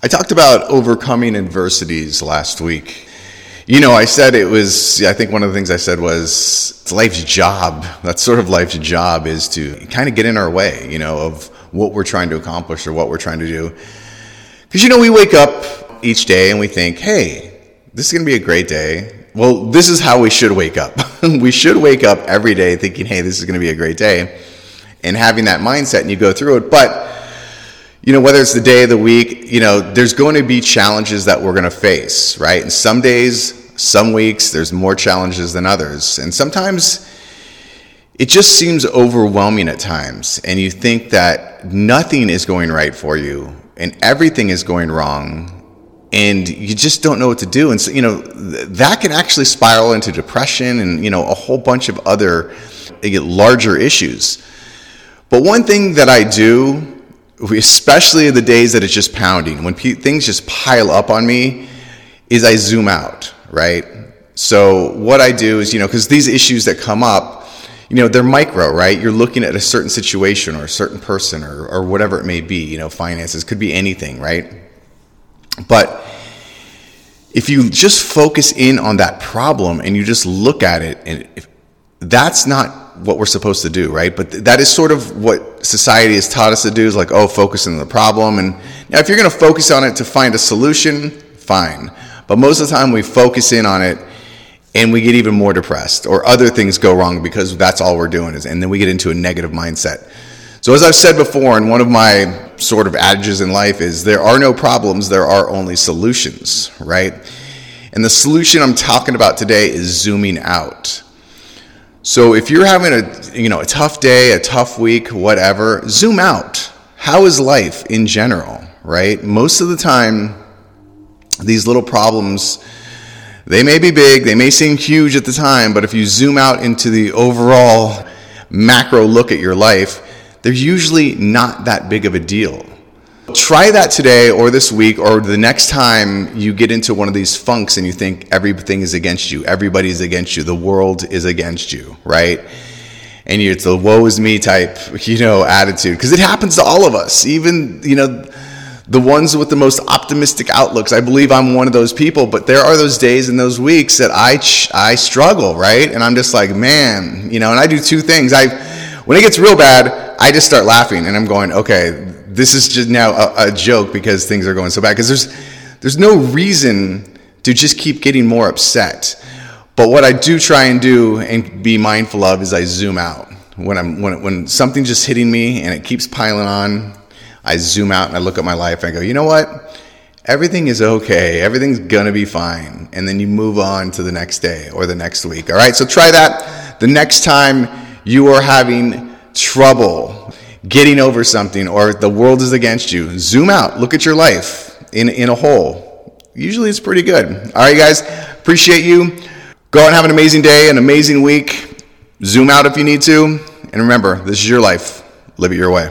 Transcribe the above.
I talked about overcoming adversities last week. You know, I said it was, I think one of the things I said was it's life's job. That's sort of life's job is to kind of get in our way, you know, of what we're trying to accomplish or what we're trying to do. Because, you know, we wake up each day and we think, hey, this is going to be a great day. Well, this is how we should wake up. we should wake up every day thinking, hey, this is going to be a great day. And having that mindset and you go through it. But, you know, whether it's the day of the week, you know, there's going to be challenges that we're going to face, right? And some days, some weeks, there's more challenges than others. And sometimes it just seems overwhelming at times. And you think that nothing is going right for you and everything is going wrong. And you just don't know what to do. And so, you know, that can actually spiral into depression and, you know, a whole bunch of other larger issues. But one thing that I do especially in the days that it's just pounding, when pe- things just pile up on me, is I zoom out, right? So what I do is, you know, because these issues that come up, you know, they're micro, right? You're looking at a certain situation or a certain person or, or whatever it may be, you know, finances could be anything, right? But if you just focus in on that problem and you just look at it, and if, that's not what we're supposed to do, right? But th- that is sort of what society has taught us to do is like, oh, focus on the problem. And now, if you're going to focus on it to find a solution, fine. But most of the time, we focus in on it and we get even more depressed or other things go wrong because that's all we're doing is, and then we get into a negative mindset. So, as I've said before, and one of my sort of adages in life is there are no problems, there are only solutions, right? And the solution I'm talking about today is zooming out. So if you're having a you know a tough day, a tough week, whatever, zoom out. How is life in general, right? Most of the time these little problems they may be big, they may seem huge at the time, but if you zoom out into the overall macro look at your life, they're usually not that big of a deal. Try that today or this week or the next time you get into one of these funks and you think everything is against you, everybody's against you, the world is against you, right? And it's a woe is me type, you know, attitude. Because it happens to all of us, even, you know, the ones with the most optimistic outlooks. I believe I'm one of those people, but there are those days and those weeks that I, I struggle, right? And I'm just like, man, you know, and I do two things. I, when it gets real bad, I just start laughing and I'm going, okay, this is just now a, a joke because things are going so bad. Because there's there's no reason to just keep getting more upset. But what I do try and do and be mindful of is I zoom out when I'm when when something's just hitting me and it keeps piling on. I zoom out and I look at my life and I go, you know what? Everything is okay. Everything's gonna be fine. And then you move on to the next day or the next week. All right. So try that the next time you are having trouble getting over something or the world is against you, zoom out, look at your life in, in a whole. Usually it's pretty good. All right, guys, appreciate you. Go out and have an amazing day, an amazing week. Zoom out if you need to. And remember, this is your life. Live it your way.